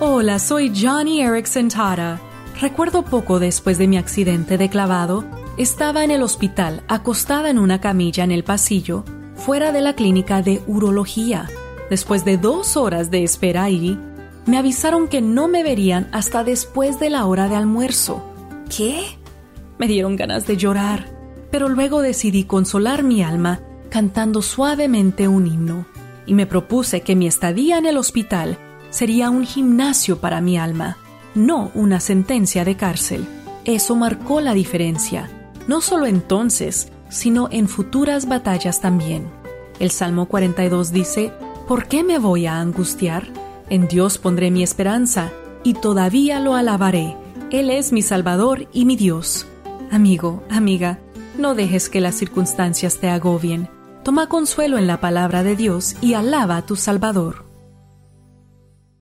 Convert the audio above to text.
Hola, soy Johnny Erickson Tara. Recuerdo poco después de mi accidente de clavado, estaba en el hospital acostada en una camilla en el pasillo, fuera de la clínica de urología. Después de dos horas de espera ahí, me avisaron que no me verían hasta después de la hora de almuerzo. ¿Qué? Me dieron ganas de llorar, pero luego decidí consolar mi alma cantando suavemente un himno y me propuse que mi estadía en el hospital sería un gimnasio para mi alma, no una sentencia de cárcel. Eso marcó la diferencia, no solo entonces, sino en futuras batallas también. El Salmo 42 dice, ¿Por qué me voy a angustiar? En Dios pondré mi esperanza y todavía lo alabaré. Él es mi Salvador y mi Dios. Amigo, amiga, no dejes que las circunstancias te agobien. Toma consuelo en la palabra de Dios y alaba a tu Salvador.